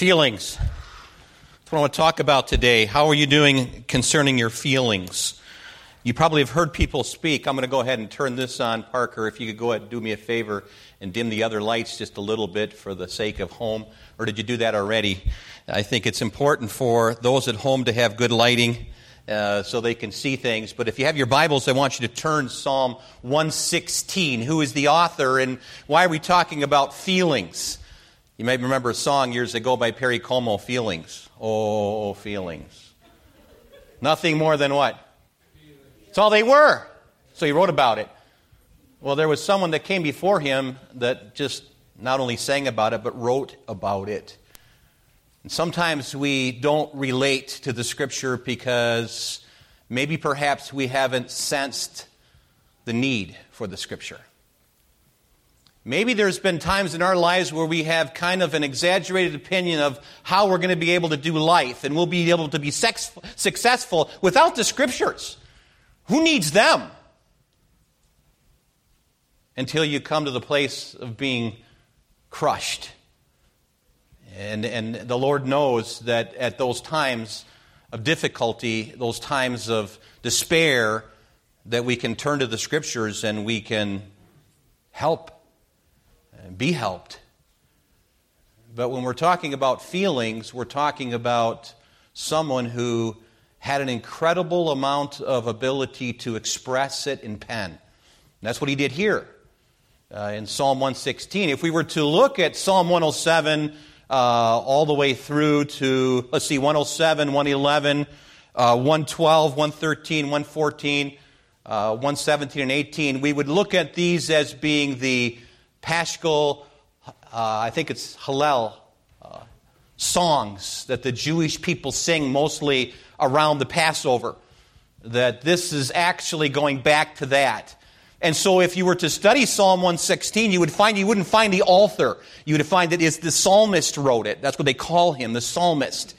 Feelings. That's what I want to talk about today. How are you doing concerning your feelings? You probably have heard people speak. I'm going to go ahead and turn this on, Parker. If you could go ahead and do me a favor and dim the other lights just a little bit for the sake of home. Or did you do that already? I think it's important for those at home to have good lighting. Uh, so they can see things. But if you have your Bibles, I want you to turn Psalm 116. Who is the author and why are we talking about feelings? You may remember a song years ago by Perry Como, Feelings. Oh, feelings. Nothing more than what? It's all they were. So he wrote about it. Well, there was someone that came before him that just not only sang about it, but wrote about it. And sometimes we don't relate to the scripture because maybe perhaps we haven't sensed the need for the scripture. Maybe there's been times in our lives where we have kind of an exaggerated opinion of how we're going to be able to do life and we'll be able to be sex- successful without the scriptures. Who needs them? Until you come to the place of being crushed. And, and the Lord knows that at those times of difficulty, those times of despair, that we can turn to the scriptures and we can help be helped. But when we're talking about feelings, we're talking about someone who had an incredible amount of ability to express it in pen. And that's what he did here uh, in Psalm 116. If we were to look at Psalm 107 uh, all the way through to, let's see, 107, 111, uh, 112, 113, 114, uh, 117, and 18, we would look at these as being the Paschal, uh, I think it's Hallel, uh, songs that the Jewish people sing mostly around the Passover. That this is actually going back to that. And so if you were to study Psalm 116, you would find you wouldn't find the author. You would find that it's the psalmist wrote it. That's what they call him, the psalmist.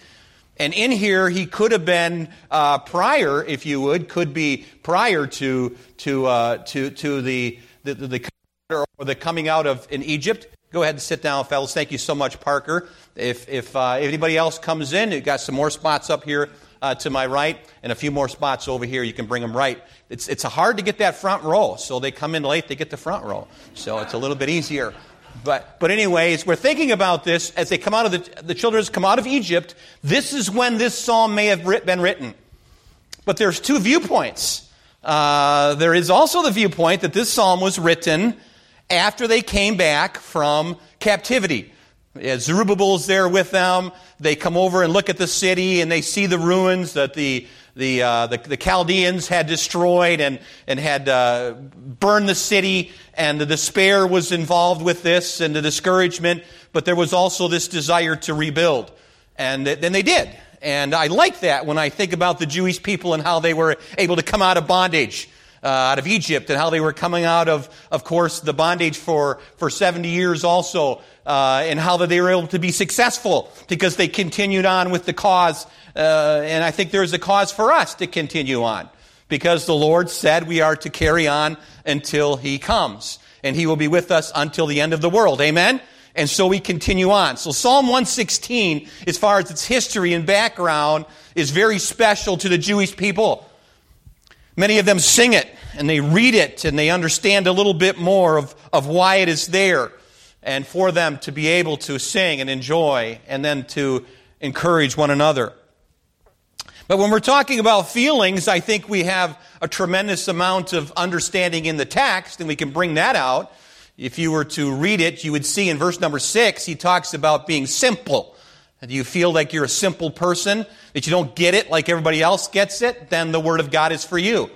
And in here, he could have been uh, prior, if you would, could be prior to to uh, to to the the, the or the coming out of in Egypt. Go ahead and sit down, fellas. Thank you so much, Parker. If, if uh, anybody else comes in, you've got some more spots up here uh, to my right and a few more spots over here. You can bring them right. It's, it's hard to get that front row, so they come in late, they get the front row. So it's a little bit easier. But, but anyways, we're thinking about this as they come out of the, the children come out of Egypt. This is when this psalm may have been written. But there's two viewpoints. Uh, there is also the viewpoint that this psalm was written after they came back from captivity. Zerubbabel's there with them. They come over and look at the city and they see the ruins that the, the, uh, the, the, Chaldeans had destroyed and, and had uh, burned the city. And the despair was involved with this and the discouragement. But there was also this desire to rebuild. And then they did. And I like that when I think about the Jewish people and how they were able to come out of bondage uh, out of Egypt and how they were coming out of, of course, the bondage for, for 70 years also, uh, and how that they were able to be successful because they continued on with the cause. Uh, and I think there's a cause for us to continue on because the Lord said we are to carry on until He comes. And He will be with us until the end of the world. Amen? And so we continue on. So Psalm 116, as far as its history and background, is very special to the Jewish people. Many of them sing it and they read it and they understand a little bit more of, of why it is there and for them to be able to sing and enjoy and then to encourage one another. But when we're talking about feelings, I think we have a tremendous amount of understanding in the text, and we can bring that out. If you were to read it, you would see in verse number six, he talks about being simple. Do you feel like you're a simple person, that you don't get it like everybody else gets it? Then the Word of God is for you.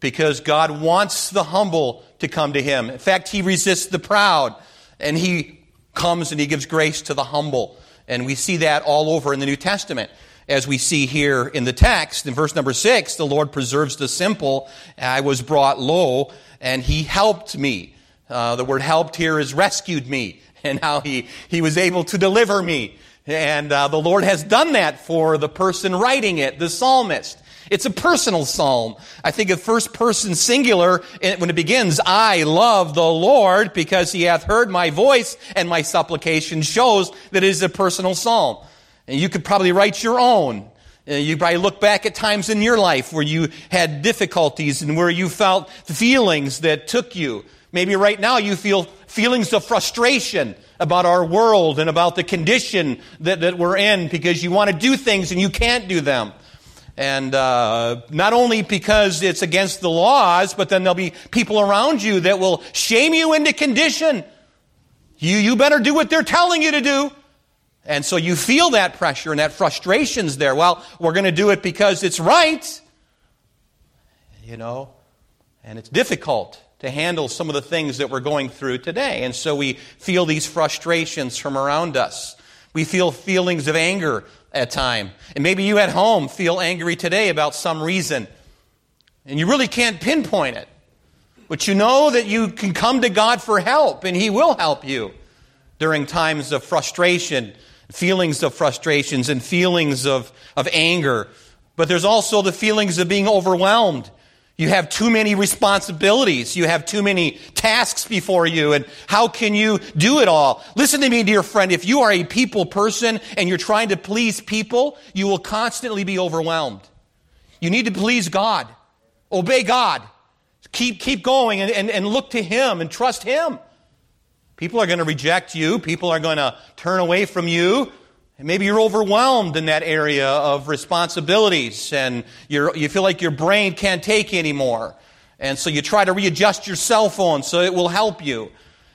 Because God wants the humble to come to Him. In fact, He resists the proud, and He comes and He gives grace to the humble. And we see that all over in the New Testament. As we see here in the text, in verse number six, the Lord preserves the simple. I was brought low, and He helped me. Uh, the word helped here is rescued me, and how He, he was able to deliver me. And uh, the Lord has done that for the person writing it, the psalmist. It's a personal psalm. I think of first person singular when it begins, I love the Lord because he hath heard my voice and my supplication shows that it is a personal psalm. And you could probably write your own. Uh, you probably look back at times in your life where you had difficulties and where you felt feelings that took you. Maybe right now you feel feelings of frustration about our world and about the condition that, that we're in because you want to do things and you can't do them. And uh, not only because it's against the laws, but then there'll be people around you that will shame you into condition. You, you better do what they're telling you to do. And so you feel that pressure and that frustration's there. Well, we're going to do it because it's right. You know, and it's difficult to handle some of the things that we're going through today. And so we feel these frustrations from around us. We feel feelings of anger at time. And maybe you at home feel angry today about some reason. And you really can't pinpoint it. But you know that you can come to God for help, and He will help you during times of frustration, feelings of frustrations, and feelings of, of anger. But there's also the feelings of being overwhelmed you have too many responsibilities. You have too many tasks before you. And how can you do it all? Listen to me, dear friend. If you are a people person and you're trying to please people, you will constantly be overwhelmed. You need to please God. Obey God. Keep, keep going and, and, and look to Him and trust Him. People are going to reject you. People are going to turn away from you. And maybe you're overwhelmed in that area of responsibilities and you feel like your brain can't take anymore. And so you try to readjust your cell phone so it will help you.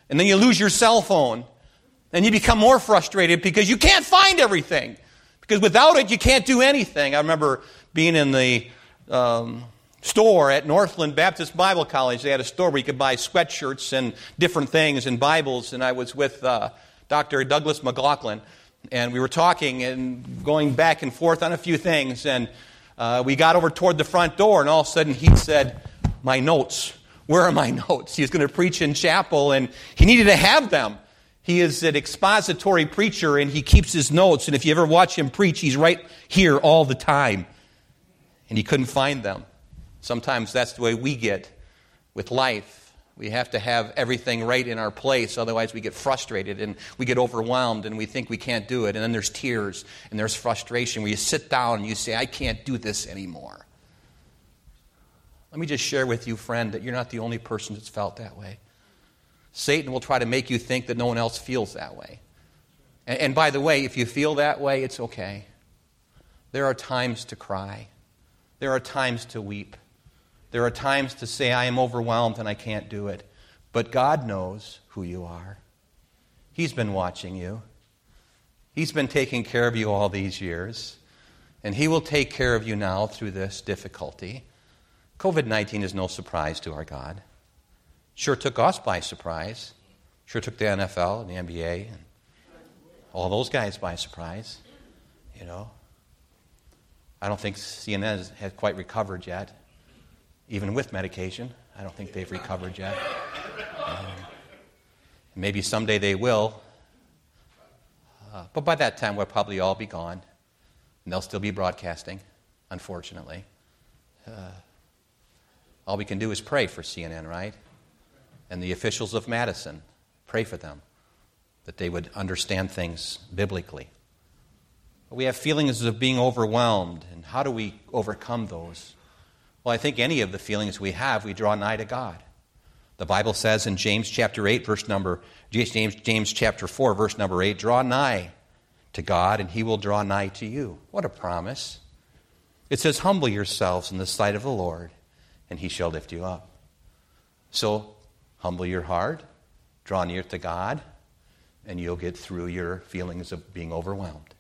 And then you lose your cell phone. And you become more frustrated because you can't find everything. Because without it, you can't do anything. I remember being in the um, store at Northland Baptist Bible College. They had a store where you could buy sweatshirts and different things and Bibles. And I was with uh, Dr. Douglas McLachlan and we were talking and going back and forth on a few things. And uh, we got over toward the front door, and all of a sudden he said, My notes. Where are my notes? He's going to preach in chapel, and he needed to have them. He is an expository preacher, and he keeps his notes. And if you ever watch him preach, he's right here all the time. And he couldn't find them. Sometimes that's the way we get with life. We have to have everything right in our place, otherwise, we get frustrated and we get overwhelmed and we think we can't do it. And then there's tears and there's frustration where you sit down and you say, I can't do this anymore. Let me just share with you, friend, that you're not the only person that's felt that way. Satan will try to make you think that no one else feels that way. And, and by the way, if you feel that way, it's okay. There are times to cry, there are times to weep. There are times to say, I am overwhelmed and I can't do it. But God knows who you are. He's been watching you, He's been taking care of you all these years, and He will take care of you now through this difficulty. COVID 19 is no surprise to our God. Sure took us by surprise. Sure took the NFL and the NBA and all those guys by surprise. You know, I don't think CNN has, has quite recovered yet even with medication. I don't think they've recovered yet. Um, maybe someday they will. Uh, but by that time, we'll probably all be gone. And they'll still be broadcasting, unfortunately. Uh, all we can do is pray for CNN, right? And the officials of Madison. Pray for them that they would understand things biblically. But we have feelings of being overwhelmed, and how do we overcome those? Well, I think any of the feelings we have, we draw nigh to God. The Bible says in James chapter 8, verse number, James, James chapter 4, verse number 8, draw nigh to God and he will draw nigh to you. What a promise. It says, humble yourselves in the sight of the Lord and he shall lift you up. So, humble your heart, draw near to God, and you'll get through your feelings of being overwhelmed.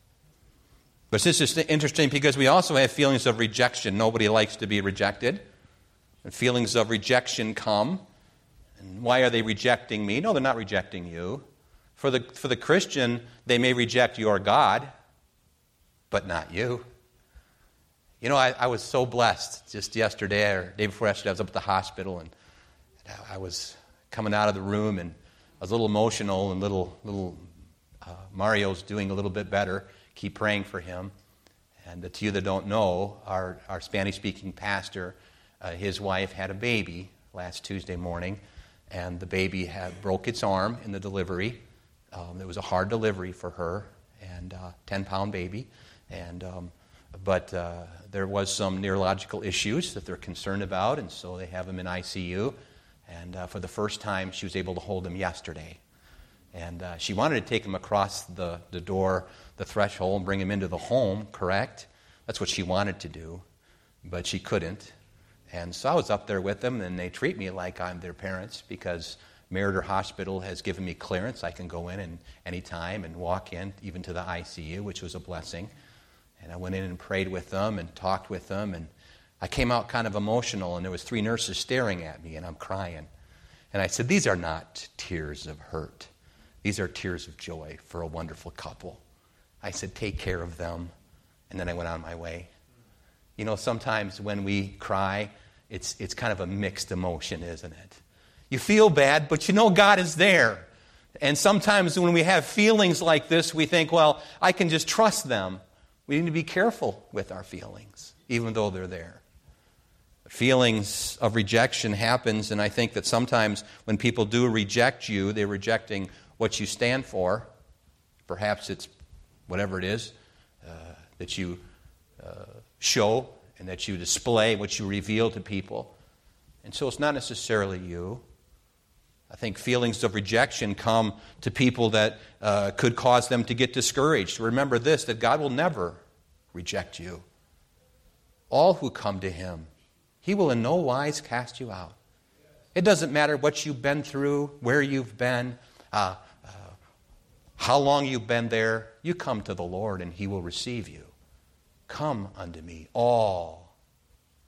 But this is interesting because we also have feelings of rejection. Nobody likes to be rejected. And feelings of rejection come. And why are they rejecting me? No, they're not rejecting you. For the, for the Christian, they may reject your God, but not you. You know, I, I was so blessed just yesterday or day before yesterday. I was up at the hospital and I was coming out of the room and I was a little emotional and little, little uh, Mario's doing a little bit better keep praying for him. And to you that don't know, our, our Spanish speaking pastor, uh, his wife had a baby last Tuesday morning, and the baby had broke its arm in the delivery. Um, it was a hard delivery for her, and uh, 10 pound baby. And, um, but uh, there was some neurological issues that they're concerned about, and so they have him in ICU. And uh, for the first time, she was able to hold him yesterday. And uh, she wanted to take him across the, the door, the threshold, and bring him into the home, correct? That's what she wanted to do, but she couldn't. And so I was up there with them, and they treat me like I'm their parents because Meriter Hospital has given me clearance. I can go in and anytime and walk in, even to the ICU, which was a blessing. And I went in and prayed with them and talked with them, and I came out kind of emotional, and there was three nurses staring at me, and I'm crying. And I said, These are not tears of hurt. These are tears of joy for a wonderful couple. I said, Take care of them. And then I went on my way. You know, sometimes when we cry, it's, it's kind of a mixed emotion, isn't it? You feel bad, but you know God is there. And sometimes when we have feelings like this, we think, well, I can just trust them. We need to be careful with our feelings, even though they're there. Feelings of rejection happens, and I think that sometimes when people do reject you, they're rejecting what you stand for. Perhaps it's whatever it is uh, that you uh, show and that you display, what you reveal to people. And so it's not necessarily you. I think feelings of rejection come to people that uh, could cause them to get discouraged. Remember this that God will never reject you. All who come to Him, He will in no wise cast you out. It doesn't matter what you've been through, where you've been, uh, uh, how long you've been there. You come to the Lord and He will receive you. Come unto me, all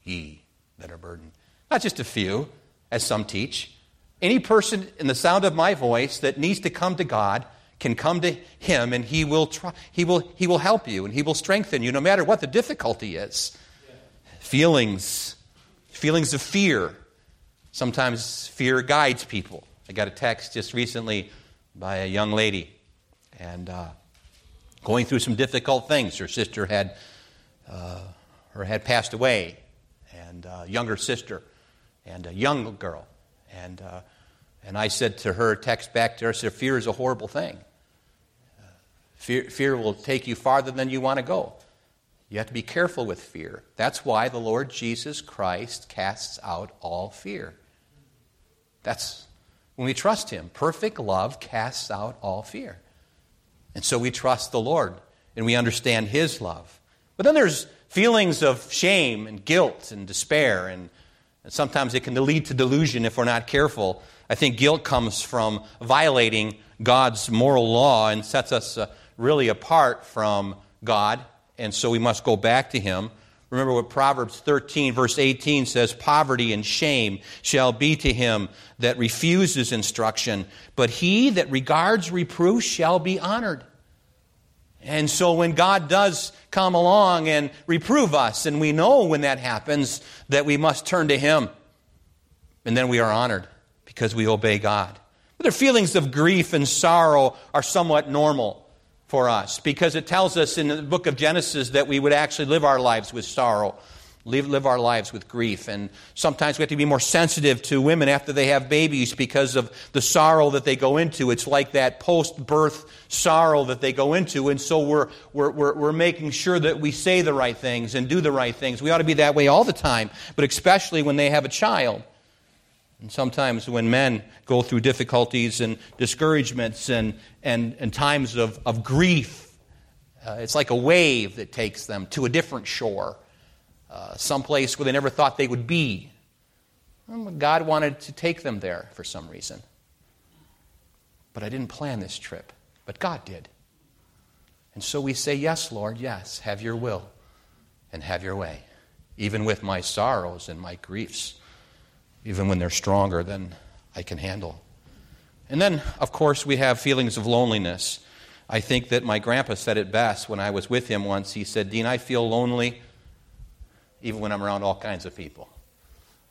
ye that are burdened. Not just a few, as some teach. Any person in the sound of my voice that needs to come to God can come to Him and He will, try, he will, he will help you and He will strengthen you no matter what the difficulty is. Feelings, feelings of fear. Sometimes fear guides people. I got a text just recently by a young lady and uh, going through some difficult things. Her sister had, uh, or had passed away, and a uh, younger sister, and a young girl and, uh, and I said to her, text back to her, I said, fear is a horrible thing. Uh, fear, fear will take you farther than you want to go. You have to be careful with fear. That's why the Lord Jesus Christ casts out all fear. That's when we trust Him. Perfect love casts out all fear. And so we trust the Lord and we understand His love. But then there's feelings of shame and guilt and despair and and sometimes it can lead to delusion if we're not careful. I think guilt comes from violating God's moral law and sets us uh, really apart from God, and so we must go back to Him. Remember what Proverbs 13, verse 18 says Poverty and shame shall be to him that refuses instruction, but he that regards reproof shall be honored. And so when God does come along and reprove us, and we know when that happens that we must turn to Him, and then we are honored because we obey God. But their feelings of grief and sorrow are somewhat normal for us because it tells us in the book of Genesis that we would actually live our lives with sorrow live, live our lives with grief. And sometimes we have to be more sensitive to women after they have babies because of the sorrow that they go into. It's like that post birth sorrow that they go into. And so we're, we're, we're, we're making sure that we say the right things and do the right things. We ought to be that way all the time, but especially when they have a child. And sometimes when men go through difficulties and discouragements and, and, and times of, of grief, uh, it's like a wave that takes them to a different shore uh, someplace where they never thought they would be. God wanted to take them there for some reason. But I didn't plan this trip, but God did. And so we say, Yes, Lord, yes, have your will and have your way, even with my sorrows and my griefs, even when they're stronger than I can handle. And then, of course, we have feelings of loneliness. I think that my grandpa said it best when I was with him once. He said, Dean, I feel lonely even when I'm around all kinds of people.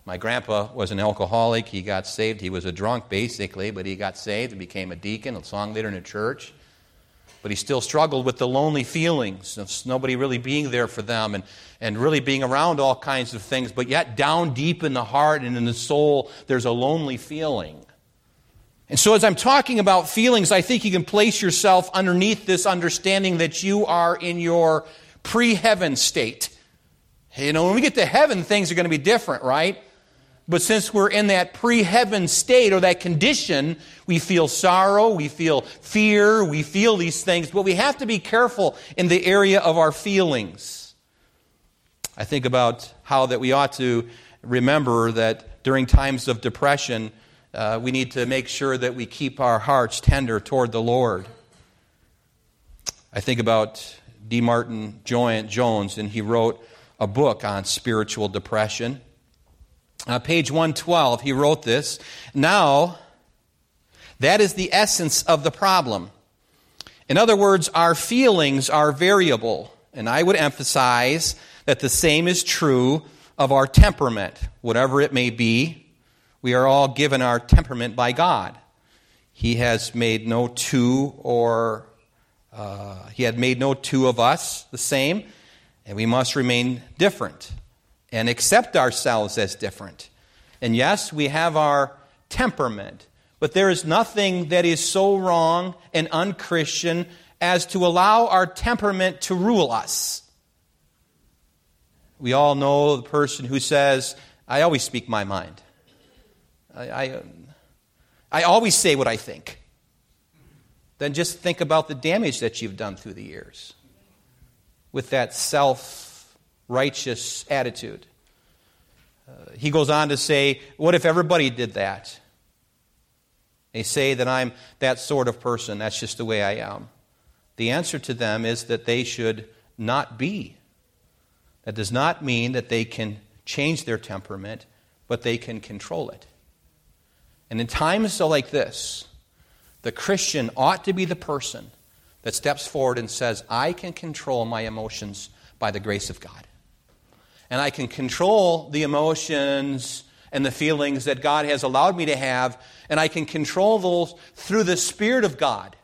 My grandpa was an alcoholic. He got saved. He was a drunk, basically, but he got saved and became a deacon, a song leader in a church. But he still struggled with the lonely feelings of nobody really being there for them and, and really being around all kinds of things. But yet, down deep in the heart and in the soul, there's a lonely feeling. And so, as I'm talking about feelings, I think you can place yourself underneath this understanding that you are in your pre heaven state. You know, when we get to heaven, things are going to be different, right? But since we're in that pre heaven state or that condition, we feel sorrow, we feel fear, we feel these things, but we have to be careful in the area of our feelings. I think about how that we ought to remember that during times of depression, uh, we need to make sure that we keep our hearts tender toward the Lord. I think about D. Martyn Jones, and he wrote a book on spiritual depression. Uh, page 112, he wrote this. Now, that is the essence of the problem. In other words, our feelings are variable. And I would emphasize that the same is true of our temperament, whatever it may be. We are all given our temperament by God. He has made no two or uh, he had made no two of us the same, and we must remain different and accept ourselves as different. And yes, we have our temperament, but there is nothing that is so wrong and unchristian as to allow our temperament to rule us. We all know the person who says, I always speak my mind. I, I, I always say what I think. Then just think about the damage that you've done through the years with that self righteous attitude. Uh, he goes on to say, What if everybody did that? They say that I'm that sort of person. That's just the way I am. The answer to them is that they should not be. That does not mean that they can change their temperament, but they can control it. And in times like this, the Christian ought to be the person that steps forward and says, I can control my emotions by the grace of God and I can control the emotions and the feelings that God has allowed me to have, and I can control those through the Spirit of God.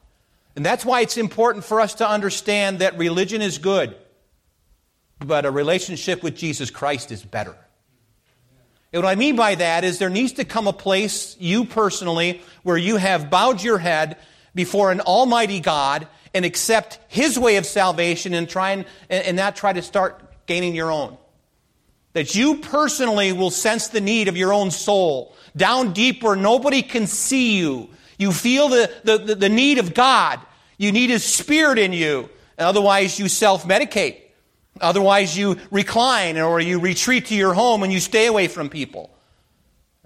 And that's why it's important for us to understand that religion is good, but a relationship with Jesus Christ is better. And what I mean by that is there needs to come a place, you personally, where you have bowed your head before an almighty God and accept His way of salvation and try and, and not try to start gaining your own. That you personally will sense the need of your own soul. Down deep where nobody can see you. You feel the, the, the need of God. You need His Spirit in you. Otherwise, you self medicate. Otherwise, you recline or you retreat to your home and you stay away from people.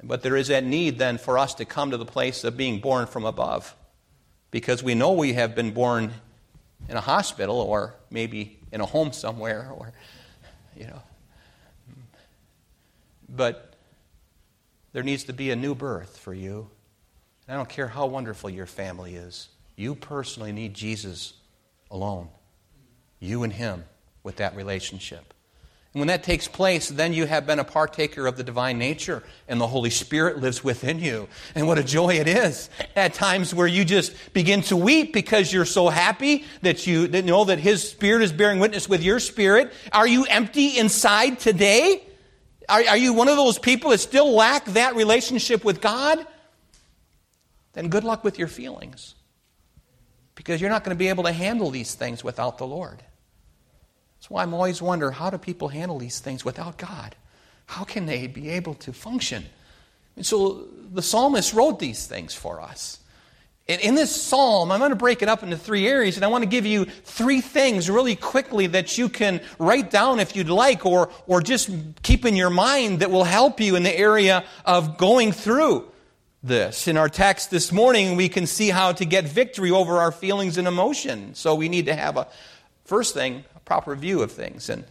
But there is that need then for us to come to the place of being born from above. Because we know we have been born in a hospital or maybe in a home somewhere or, you know, but there needs to be a new birth for you. And I don't care how wonderful your family is. You personally need Jesus alone. You and Him with that relationship. And when that takes place, then you have been a partaker of the divine nature, and the Holy Spirit lives within you. And what a joy it is at times where you just begin to weep because you're so happy that you know that His Spirit is bearing witness with your spirit. Are you empty inside today? Are, are you one of those people that still lack that relationship with God? Then good luck with your feelings. Because you're not going to be able to handle these things without the Lord. That's why I'm always wonder how do people handle these things without God? How can they be able to function? And so the psalmist wrote these things for us. In this psalm, I'm going to break it up into three areas, and I want to give you three things really quickly that you can write down if you'd like, or, or just keep in your mind that will help you in the area of going through this. In our text this morning, we can see how to get victory over our feelings and emotion. So we need to have a, first thing, a proper view of things. And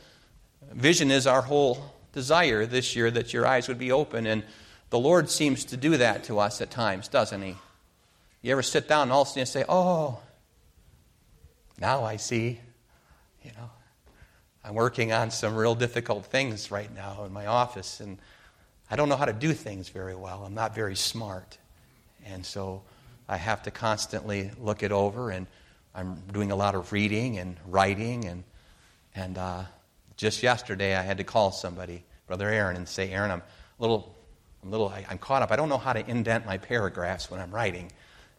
vision is our whole desire this year that your eyes would be open, and the Lord seems to do that to us at times, doesn't He? You ever sit down and all of a sudden say, Oh, now I see. You know, I'm working on some real difficult things right now in my office, and I don't know how to do things very well. I'm not very smart. And so I have to constantly look it over, and I'm doing a lot of reading and writing. And, and uh, just yesterday, I had to call somebody, Brother Aaron, and say, Aaron, I'm a little, I'm, little, I'm caught up. I don't know how to indent my paragraphs when I'm writing.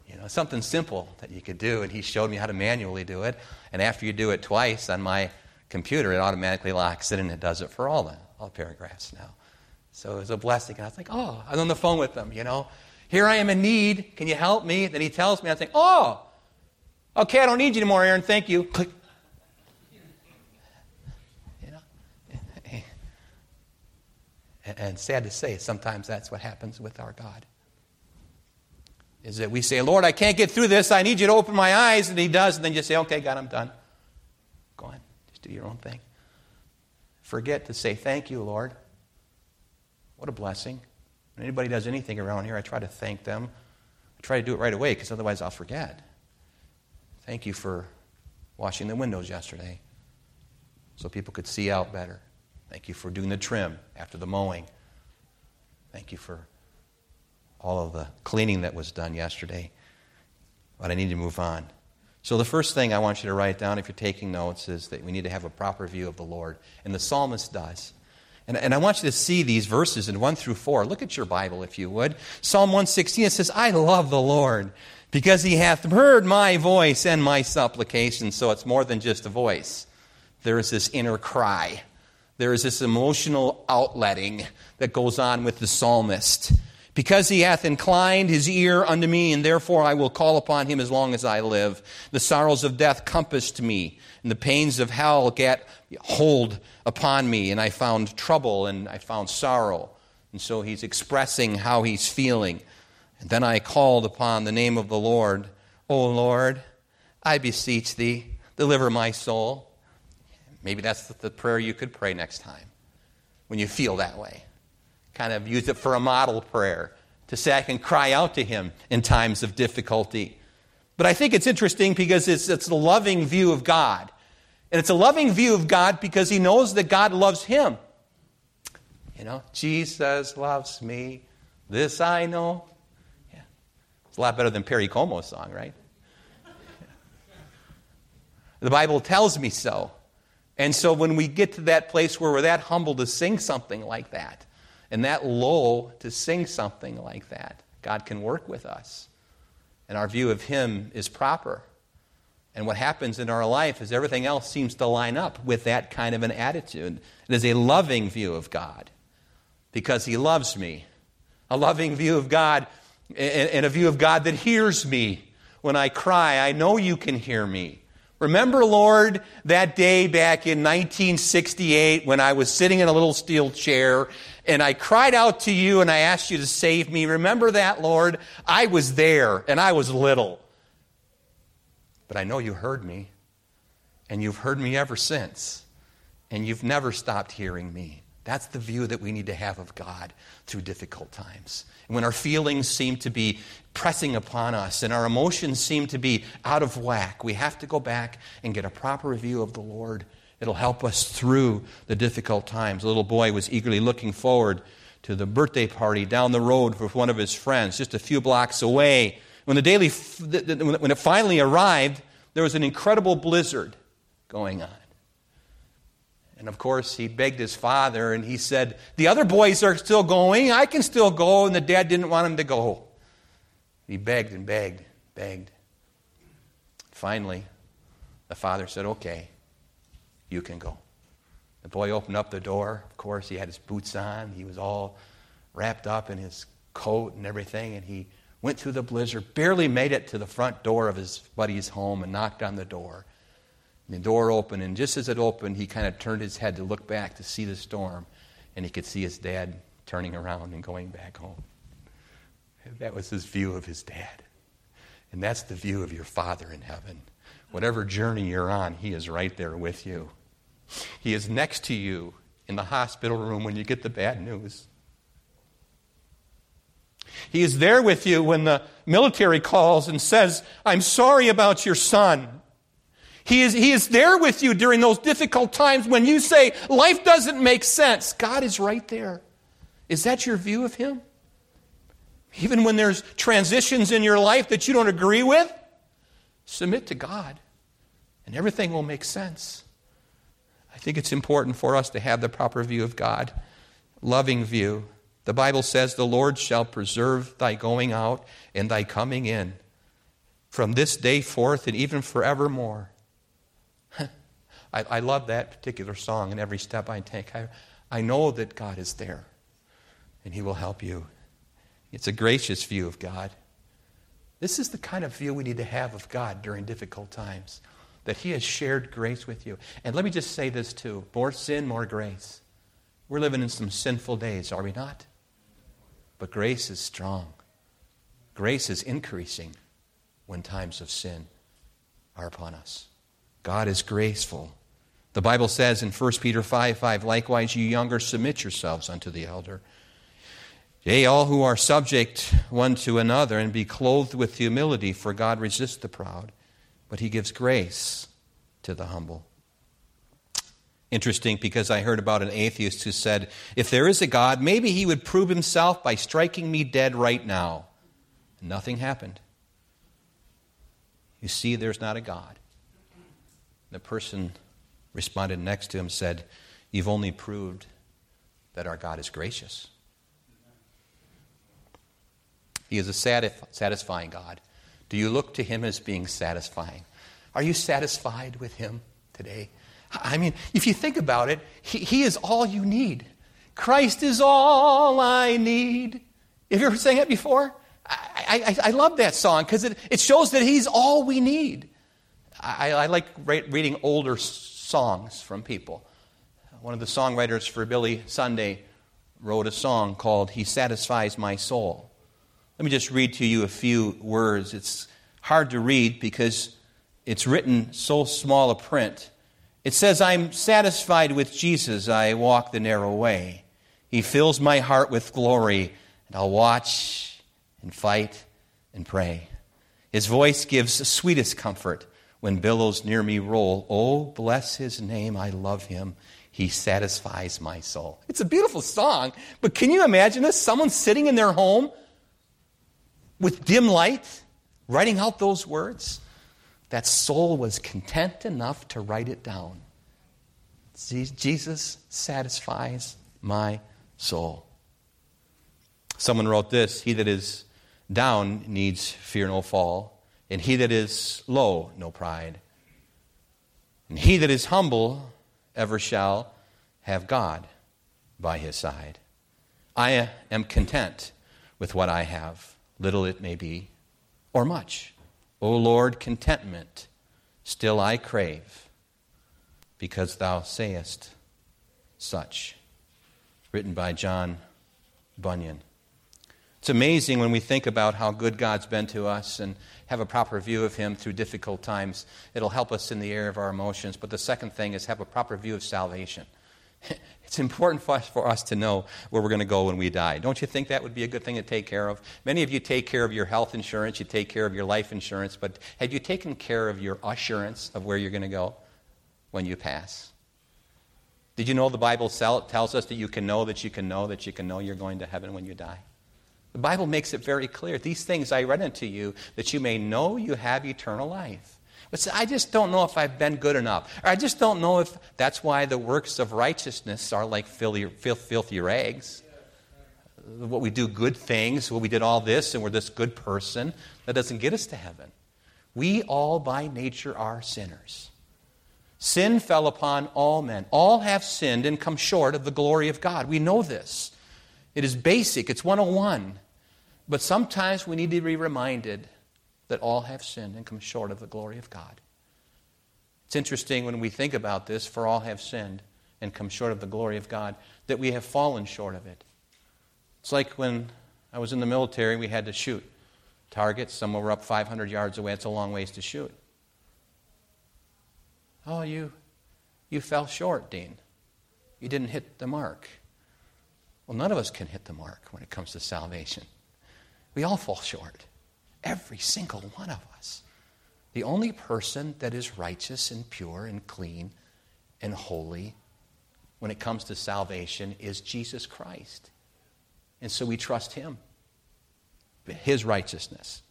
You know, something simple that you could do. And he showed me how to manually do it. And after you do it twice on my computer, it automatically locks it and it does it for all the, all paragraphs now. So it was a blessing. And I was like, oh, I was on the phone with him, you know. Here I am in need. Can you help me? Then he tells me, I think, oh, okay, I don't need you anymore, Aaron. Thank you. Click. And sad to say, sometimes that's what happens with our God. Is that we say, Lord, I can't get through this. I need you to open my eyes. And he does. And then you say, okay, God, I'm done. Go on. Just do your own thing. Forget to say, thank you, Lord. What a blessing. When anybody does anything around here, I try to thank them. I try to do it right away because otherwise I'll forget. Thank you for washing the windows yesterday so people could see out better. Thank you for doing the trim after the mowing. Thank you for all of the cleaning that was done yesterday. But I need to move on. So, the first thing I want you to write down if you're taking notes is that we need to have a proper view of the Lord. And the psalmist does. And, and I want you to see these verses in 1 through 4. Look at your Bible, if you would. Psalm 116, it says, I love the Lord because he hath heard my voice and my supplication. So it's more than just a voice. There is this inner cry. There is this emotional outletting that goes on with the psalmist. Because he hath inclined his ear unto me, and therefore I will call upon him as long as I live. The sorrows of death compassed me, and the pains of hell get hold upon me, and I found trouble and I found sorrow. And so he's expressing how he's feeling. And then I called upon the name of the Lord. O Lord, I beseech thee, deliver my soul. Maybe that's the prayer you could pray next time when you feel that way kind of use it for a model prayer to say I can cry out to Him in times of difficulty. But I think it's interesting because it's, it's a loving view of God. And it's a loving view of God because He knows that God loves Him. You know, Jesus loves me, this I know. Yeah. It's a lot better than Perry Como's song, right? The Bible tells me so. And so when we get to that place where we're that humble to sing something like that, and that low to sing something like that. God can work with us. And our view of Him is proper. And what happens in our life is everything else seems to line up with that kind of an attitude. It is a loving view of God because He loves me. A loving view of God and a view of God that hears me when I cry. I know you can hear me. Remember, Lord, that day back in 1968 when I was sitting in a little steel chair and I cried out to you and I asked you to save me. Remember that, Lord? I was there and I was little. But I know you heard me, and you've heard me ever since, and you've never stopped hearing me. That's the view that we need to have of God through difficult times. And when our feelings seem to be pressing upon us and our emotions seem to be out of whack, we have to go back and get a proper view of the Lord It'll help us through the difficult times. The little boy was eagerly looking forward to the birthday party down the road with one of his friends, just a few blocks away. When the daily, when it finally arrived, there was an incredible blizzard going on. And of course, he begged his father and he said, The other boys are still going. I can still go. And the dad didn't want him to go. He begged and begged, begged. Finally, the father said, Okay, you can go. The boy opened up the door. Of course, he had his boots on. He was all wrapped up in his coat and everything, and he went through the blizzard, barely made it to the front door of his buddy's home and knocked on the door. And the door opened, and just as it opened, he kind of turned his head to look back to see the storm, and he could see his dad turning around and going back home. That was his view of his dad. And that's the view of your Father in heaven. Whatever journey you're on, He is right there with you. He is next to you in the hospital room when you get the bad news. He is there with you when the military calls and says, I'm sorry about your son. He is, he is there with you during those difficult times when you say, life doesn't make sense. God is right there. Is that your view of Him? Even when there's transitions in your life that you don't agree with, submit to God. and everything will make sense. I think it's important for us to have the proper view of God, loving view. The Bible says, The Lord shall preserve thy going out and thy coming in from this day forth and even forevermore. I, I love that particular song and every step I take. I, I know that God is there and He will help you. It's a gracious view of God. This is the kind of view we need to have of God during difficult times, that He has shared grace with you. And let me just say this too more sin, more grace. We're living in some sinful days, are we not? But grace is strong, grace is increasing when times of sin are upon us. God is graceful. The Bible says in 1 Peter 5 5, likewise, you younger, submit yourselves unto the elder. Yea, all who are subject one to another, and be clothed with humility, for God resists the proud, but he gives grace to the humble. Interesting because I heard about an atheist who said, if there is a God, maybe he would prove himself by striking me dead right now. Nothing happened. You see, there's not a God. The person responded next to him said, You've only proved that our God is gracious. He is a satisfying God. Do you look to Him as being satisfying? Are you satisfied with Him today? I mean, if you think about it, He, he is all you need. Christ is all I need. Have you ever sang it before? I, I, I love that song because it, it shows that He's all we need. I, I like reading older songs from people. One of the songwriters for Billy Sunday wrote a song called He Satisfies My Soul. Let me just read to you a few words. It's hard to read because it's written so small a print. It says, I'm satisfied with Jesus. I walk the narrow way. He fills my heart with glory, and I'll watch and fight and pray. His voice gives the sweetest comfort when billows near me roll. Oh, bless his name. I love him. He satisfies my soul. It's a beautiful song, but can you imagine this? Someone sitting in their home with dim light, writing out those words, that soul was content enough to write it down. Jesus satisfies my soul. Someone wrote this He that is down needs fear no fall, and he that is low, no pride. And he that is humble ever shall have God by his side. I am content with what I have little it may be, or much. O Lord, contentment still I crave, because thou sayest such. Written by John Bunyan. It's amazing when we think about how good God's been to us and have a proper view of Him through difficult times. It'll help us in the area of our emotions. But the second thing is have a proper view of salvation. It's important for us, for us to know where we're going to go when we die. Don't you think that would be a good thing to take care of? Many of you take care of your health insurance, you take care of your life insurance, but have you taken care of your assurance of where you're going to go when you pass? Did you know the Bible tells us that you can know that you can know that you can know you're going to heaven when you die? The Bible makes it very clear. These things I read unto you that you may know you have eternal life. But say, I just don't know if I've been good enough. Or I just don't know if that's why the works of righteousness are like filthy, filthy rags. What we do good things, what we did all this, and we're this good person, that doesn't get us to heaven. We all by nature are sinners. Sin fell upon all men. All have sinned and come short of the glory of God. We know this. It is basic, it's 101. But sometimes we need to be reminded that all have sinned and come short of the glory of God. It's interesting when we think about this, for all have sinned and come short of the glory of God, that we have fallen short of it. It's like when I was in the military, we had to shoot targets. Some were up 500 yards away. It's a long ways to shoot. Oh, you, you fell short, Dean. You didn't hit the mark. Well, none of us can hit the mark when it comes to salvation. We all fall short. Every single one of us. The only person that is righteous and pure and clean and holy when it comes to salvation is Jesus Christ. And so we trust Him, His righteousness.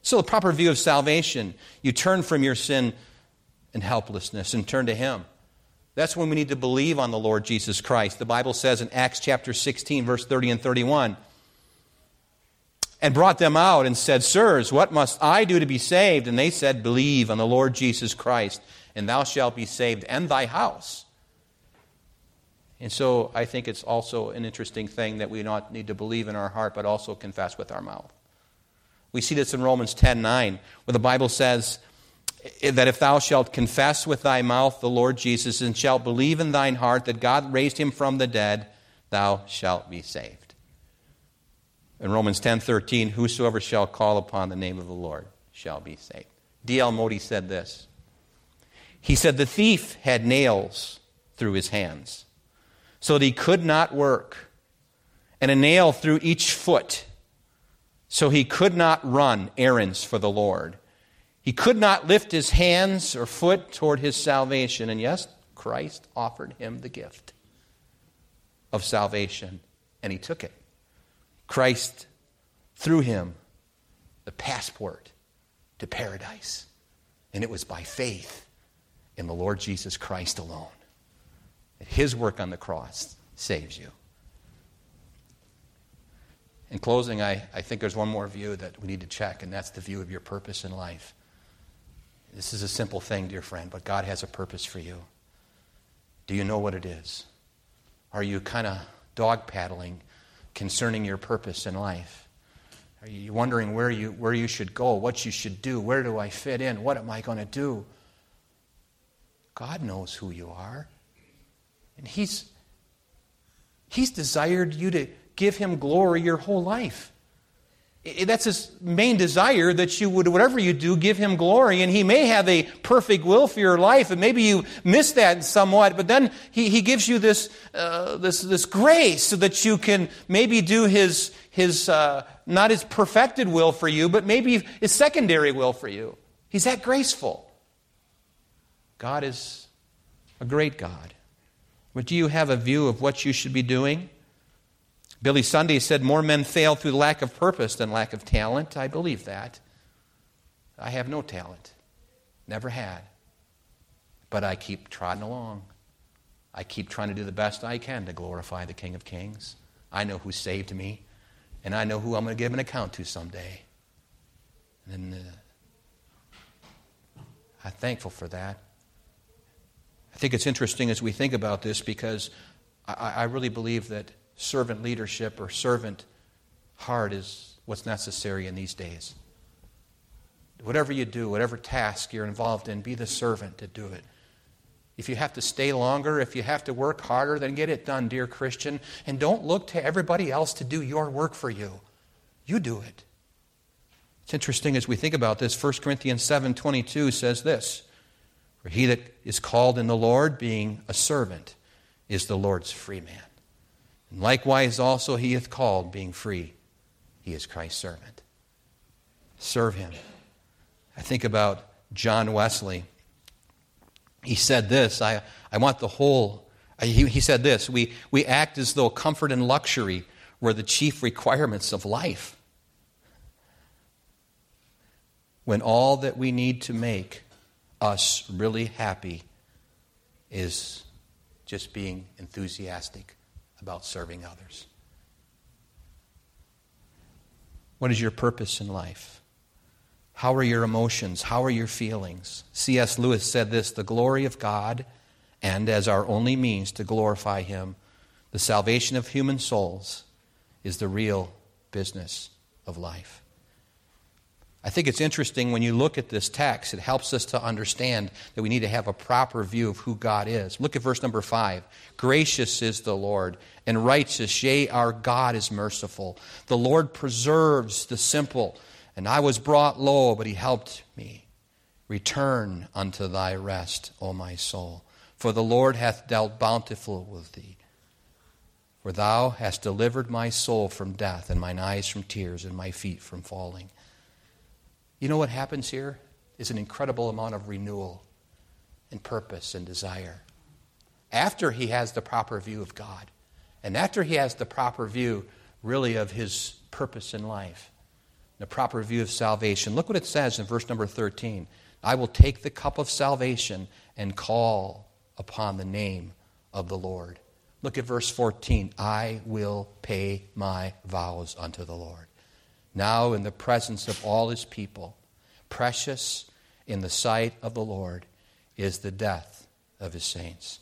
So, the proper view of salvation, you turn from your sin and helplessness and turn to Him. That's when we need to believe on the Lord Jesus Christ. The Bible says in Acts chapter 16, verse 30 and 31, and brought them out and said, Sirs, what must I do to be saved? And they said, Believe on the Lord Jesus Christ, and thou shalt be saved, and thy house. And so I think it's also an interesting thing that we not need to believe in our heart, but also confess with our mouth. We see this in Romans 10 9, where the Bible says that if thou shalt confess with thy mouth the Lord Jesus, and shalt believe in thine heart that God raised him from the dead, thou shalt be saved. In Romans 10:13, whosoever shall call upon the name of the Lord shall be saved. D.L. Moody said this. He said, The thief had nails through his hands so that he could not work, and a nail through each foot, so he could not run errands for the Lord. He could not lift his hands or foot toward his salvation. And yes, Christ offered him the gift of salvation, and he took it. Christ, threw him, the passport to paradise. And it was by faith in the Lord Jesus Christ alone. that His work on the cross saves you. In closing, I, I think there's one more view that we need to check, and that's the view of your purpose in life. This is a simple thing, dear friend, but God has a purpose for you. Do you know what it is? Are you kind of dog paddling concerning your purpose in life? Are you wondering where you, where you should go, what you should do? Where do I fit in? What am I going to do? God knows who you are. And He's, he's desired you to give Him glory your whole life. That's his main desire that you would, whatever you do, give him glory. And he may have a perfect will for your life, and maybe you miss that somewhat, but then he, he gives you this, uh, this, this grace so that you can maybe do his, his uh, not his perfected will for you, but maybe his secondary will for you. He's that graceful. God is a great God. But do you have a view of what you should be doing? Billy Sunday said more men fail through lack of purpose than lack of talent. I believe that. I have no talent, never had. But I keep trotting along. I keep trying to do the best I can to glorify the King of Kings. I know who saved me, and I know who I'm going to give an account to someday. And uh, I'm thankful for that. I think it's interesting as we think about this because I, I really believe that servant leadership or servant heart is what's necessary in these days. Whatever you do, whatever task you're involved in, be the servant to do it. If you have to stay longer, if you have to work harder, then get it done, dear Christian. And don't look to everybody else to do your work for you. You do it. It's interesting as we think about this. 1 Corinthians 7:22 says this. For he that is called in the Lord, being a servant, is the Lord's free man. And likewise also he hath called, being free, he is Christ's servant. Serve him. I think about John Wesley. He said this I, I want the whole, he, he said this we, we act as though comfort and luxury were the chief requirements of life. When all that we need to make us really happy is just being enthusiastic about serving others. What is your purpose in life? How are your emotions? How are your feelings? C.S. Lewis said this the glory of God, and as our only means to glorify Him, the salvation of human souls is the real business of life. I think it's interesting when you look at this text, it helps us to understand that we need to have a proper view of who God is. Look at verse number five. Gracious is the Lord, and righteous, yea, our God is merciful. The Lord preserves the simple, and I was brought low, but he helped me. Return unto thy rest, O my soul, for the Lord hath dealt bountifully with thee. For thou hast delivered my soul from death, and mine eyes from tears, and my feet from falling. You know what happens here is an incredible amount of renewal and purpose and desire. After he has the proper view of God, and after he has the proper view, really, of his purpose in life, the proper view of salvation, look what it says in verse number 13. I will take the cup of salvation and call upon the name of the Lord. Look at verse 14. I will pay my vows unto the Lord. Now, in the presence of all his people, precious in the sight of the Lord is the death of his saints.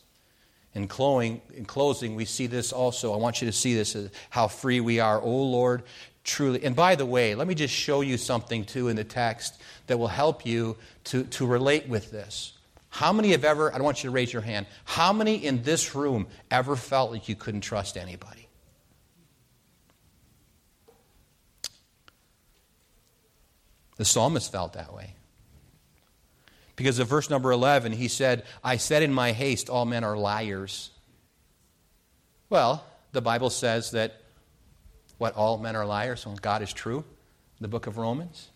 In, closing, in closing, we see this also. I want you to see this uh, how free we are. O Lord, truly. And by the way, let me just show you something too in the text that will help you to, to relate with this. How many have ever, I don't want you to raise your hand, how many in this room ever felt like you couldn't trust anybody? The psalmist felt that way. Because of verse number 11, he said, I said in my haste, all men are liars. Well, the Bible says that what all men are liars, well, God is true, the book of Romans.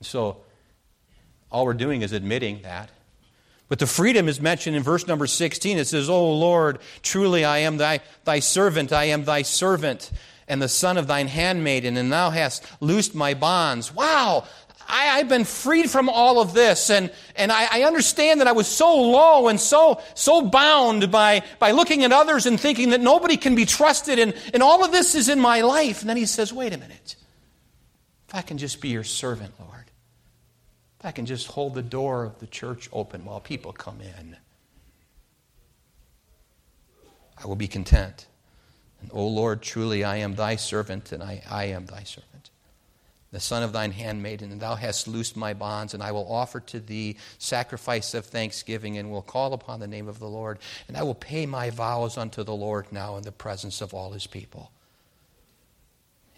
So all we're doing is admitting that. But the freedom is mentioned in verse number 16. It says, O Lord, truly I am thy, thy servant, I am thy servant, and the son of thine handmaiden, and thou hast loosed my bonds. Wow! I, have been freed from all of this, and, and I, I, understand that I was so low and so, so bound by, by looking at others and thinking that nobody can be trusted, and, and all of this is in my life. And then he says, Wait a minute. If I can just be your servant, Lord, if I can just hold the door of the church open while people come in, I will be content. O Lord, truly I am thy servant, and I, I am thy servant the son of thine handmaiden, and thou hast loosed my bonds, and I will offer to thee sacrifice of thanksgiving, and will call upon the name of the Lord, and I will pay my vows unto the Lord now in the presence of all his people.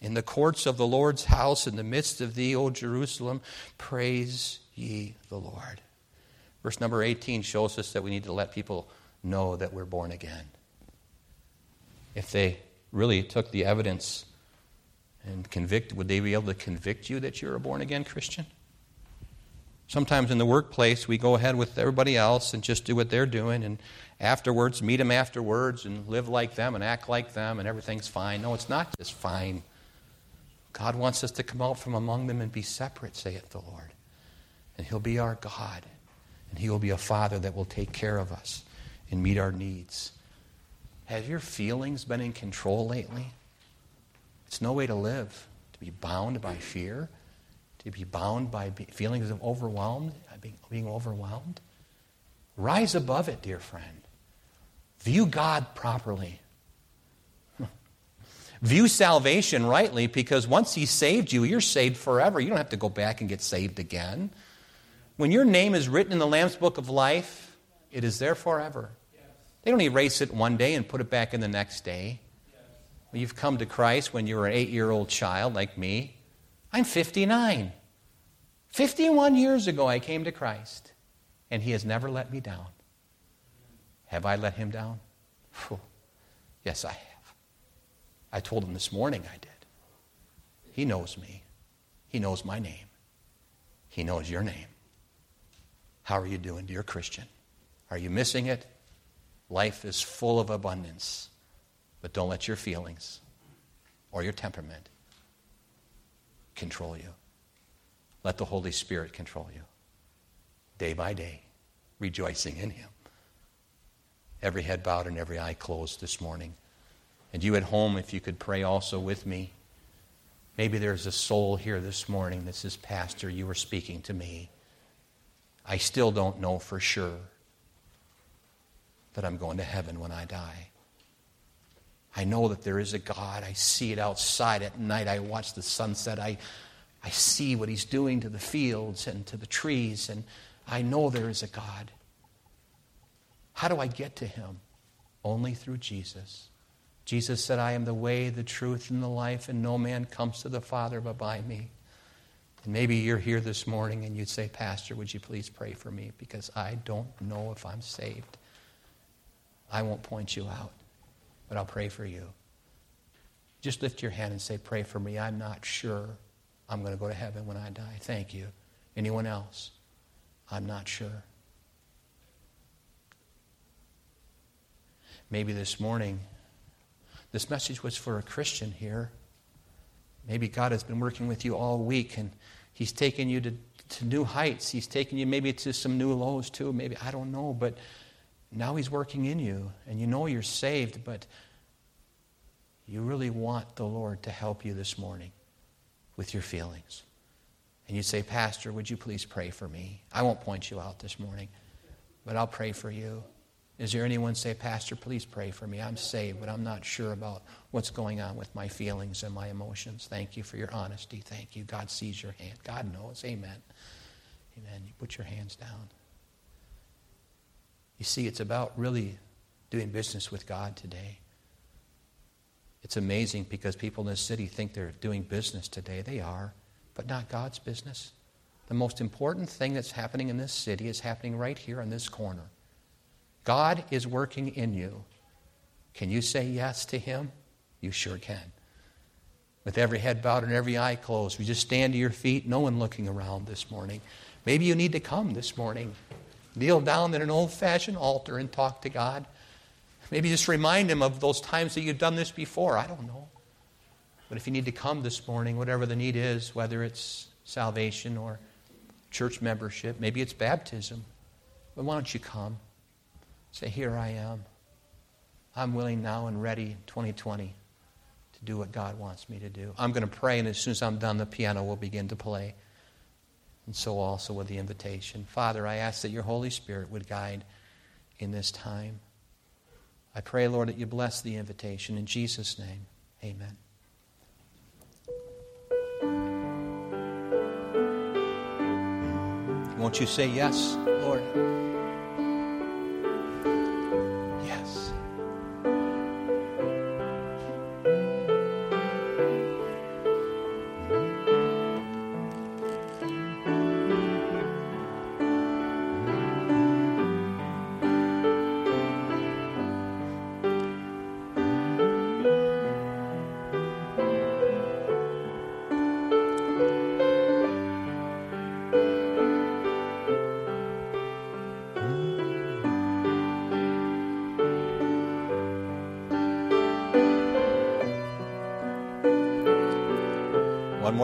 In the courts of the Lord's house, in the midst of thee, O Jerusalem, praise ye the Lord. Verse number 18 shows us that we need to let people know that we're born again. If they really took the evidence and convict, would they be able to convict you that you're a born again Christian? Sometimes in the workplace, we go ahead with everybody else and just do what they're doing, and afterwards, meet them afterwards and live like them and act like them, and everything's fine. No, it's not just fine. God wants us to come out from among them and be separate, saith the Lord. And He'll be our God, and He will be a Father that will take care of us and meet our needs. Have your feelings been in control lately? It's no way to live, to be bound by fear, to be bound by feelings of overwhelmed, being overwhelmed. Rise above it, dear friend. View God properly. View salvation rightly because once He saved you, you're saved forever. You don't have to go back and get saved again. When your name is written in the Lamb's Book of Life, it is there forever. They don't erase it one day and put it back in the next day. You've come to Christ when you were an eight year old child like me. I'm 59. 51 years ago, I came to Christ, and He has never let me down. Have I let Him down? Whew. Yes, I have. I told Him this morning I did. He knows me, He knows my name, He knows your name. How are you doing, dear Christian? Are you missing it? Life is full of abundance. But don't let your feelings or your temperament control you. Let the Holy Spirit control you day by day, rejoicing in Him. Every head bowed and every eye closed this morning. And you at home, if you could pray also with me. Maybe there's a soul here this morning that says, Pastor, you were speaking to me. I still don't know for sure that I'm going to heaven when I die. I know that there is a God. I see it outside at night. I watch the sunset. I, I see what He's doing to the fields and to the trees, and I know there is a God. How do I get to Him? Only through Jesus. Jesus said, I am the way, the truth, and the life, and no man comes to the Father but by me. And maybe you're here this morning and you'd say, Pastor, would you please pray for me? Because I don't know if I'm saved. I won't point you out but I'll pray for you. Just lift your hand and say, Pray for me. I'm not sure I'm going to go to heaven when I die. Thank you. Anyone else? I'm not sure. Maybe this morning, this message was for a Christian here. Maybe God has been working with you all week and He's taken you to, to new heights. He's taken you maybe to some new lows too. Maybe, I don't know. But now He's working in you, and you know you're saved, but you really want the Lord to help you this morning with your feelings. And you say, Pastor, would you please pray for me? I won't point you out this morning, but I'll pray for you. Is there anyone say, Pastor, please pray for me? I'm saved, but I'm not sure about what's going on with my feelings and my emotions. Thank you for your honesty. Thank you. God sees your hand. God knows. Amen. Amen. You put your hands down. You see, it's about really doing business with God today. It's amazing because people in this city think they're doing business today. They are, but not God's business. The most important thing that's happening in this city is happening right here in this corner. God is working in you. Can you say yes to Him? You sure can. With every head bowed and every eye closed, you just stand to your feet, no one looking around this morning. Maybe you need to come this morning. Kneel down at an old fashioned altar and talk to God. Maybe just remind Him of those times that you've done this before. I don't know. But if you need to come this morning, whatever the need is, whether it's salvation or church membership, maybe it's baptism, but why don't you come? Say, Here I am. I'm willing now and ready 2020 to do what God wants me to do. I'm going to pray, and as soon as I'm done, the piano will begin to play. And so also with the invitation. Father, I ask that your Holy Spirit would guide in this time. I pray, Lord, that you bless the invitation. In Jesus' name, amen. Won't you say yes, Lord?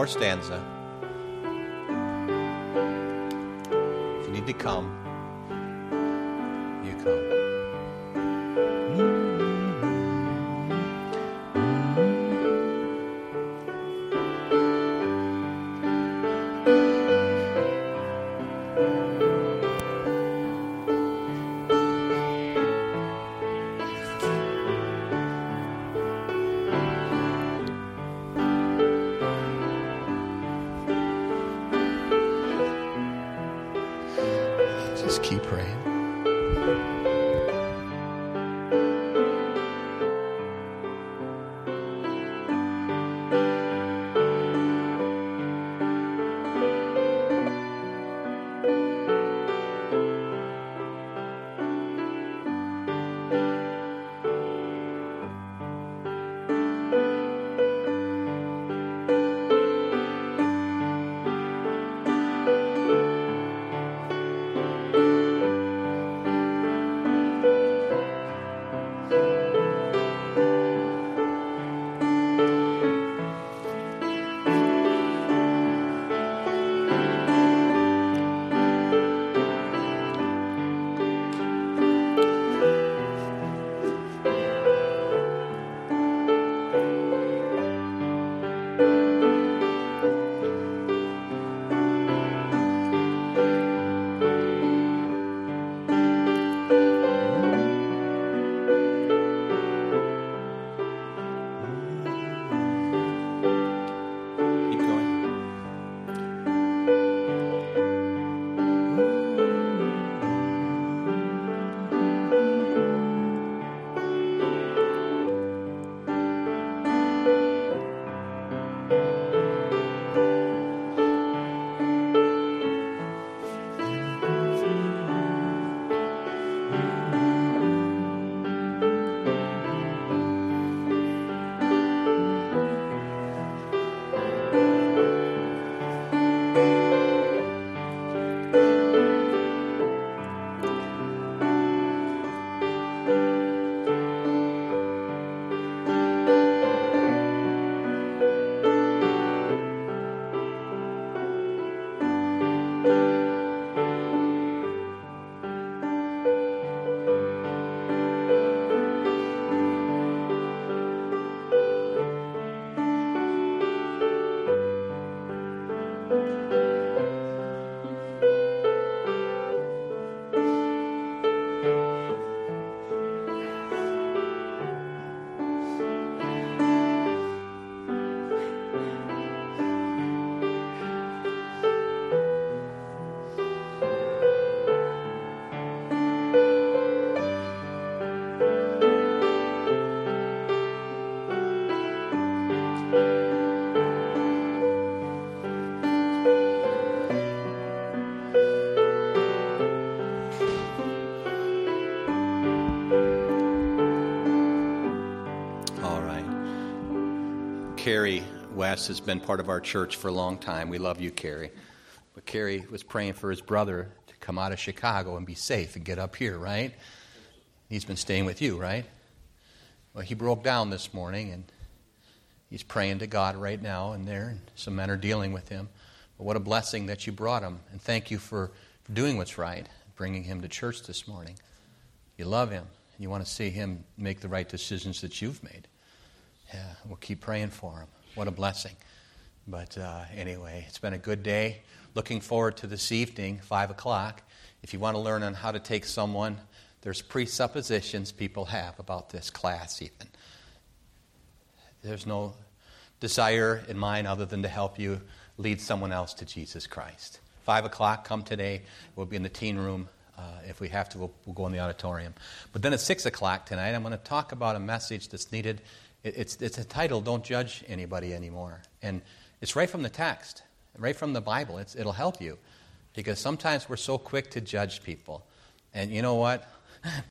More stanza. If you need to come, Carrie West has been part of our church for a long time. We love you, Carrie. But Carrie was praying for his brother to come out of Chicago and be safe and get up here, right? He's been staying with you, right? Well, he broke down this morning and he's praying to God right now and there, and some men are dealing with him. But what a blessing that you brought him. And thank you for, for doing what's right, bringing him to church this morning. You love him. You want to see him make the right decisions that you've made. Yeah, we'll keep praying for him. What a blessing. But uh, anyway, it's been a good day. Looking forward to this evening, 5 o'clock. If you want to learn on how to take someone, there's presuppositions people have about this class, even. There's no desire in mine other than to help you lead someone else to Jesus Christ. 5 o'clock, come today. We'll be in the teen room. Uh, if we have to, we'll, we'll, go in the auditorium. But then at 6 o'clock tonight, I'm going to talk about a message that's needed it's, it's a title, Don't Judge Anybody Anymore. And it's right from the text, right from the Bible. It's, it'll help you because sometimes we're so quick to judge people. And you know what?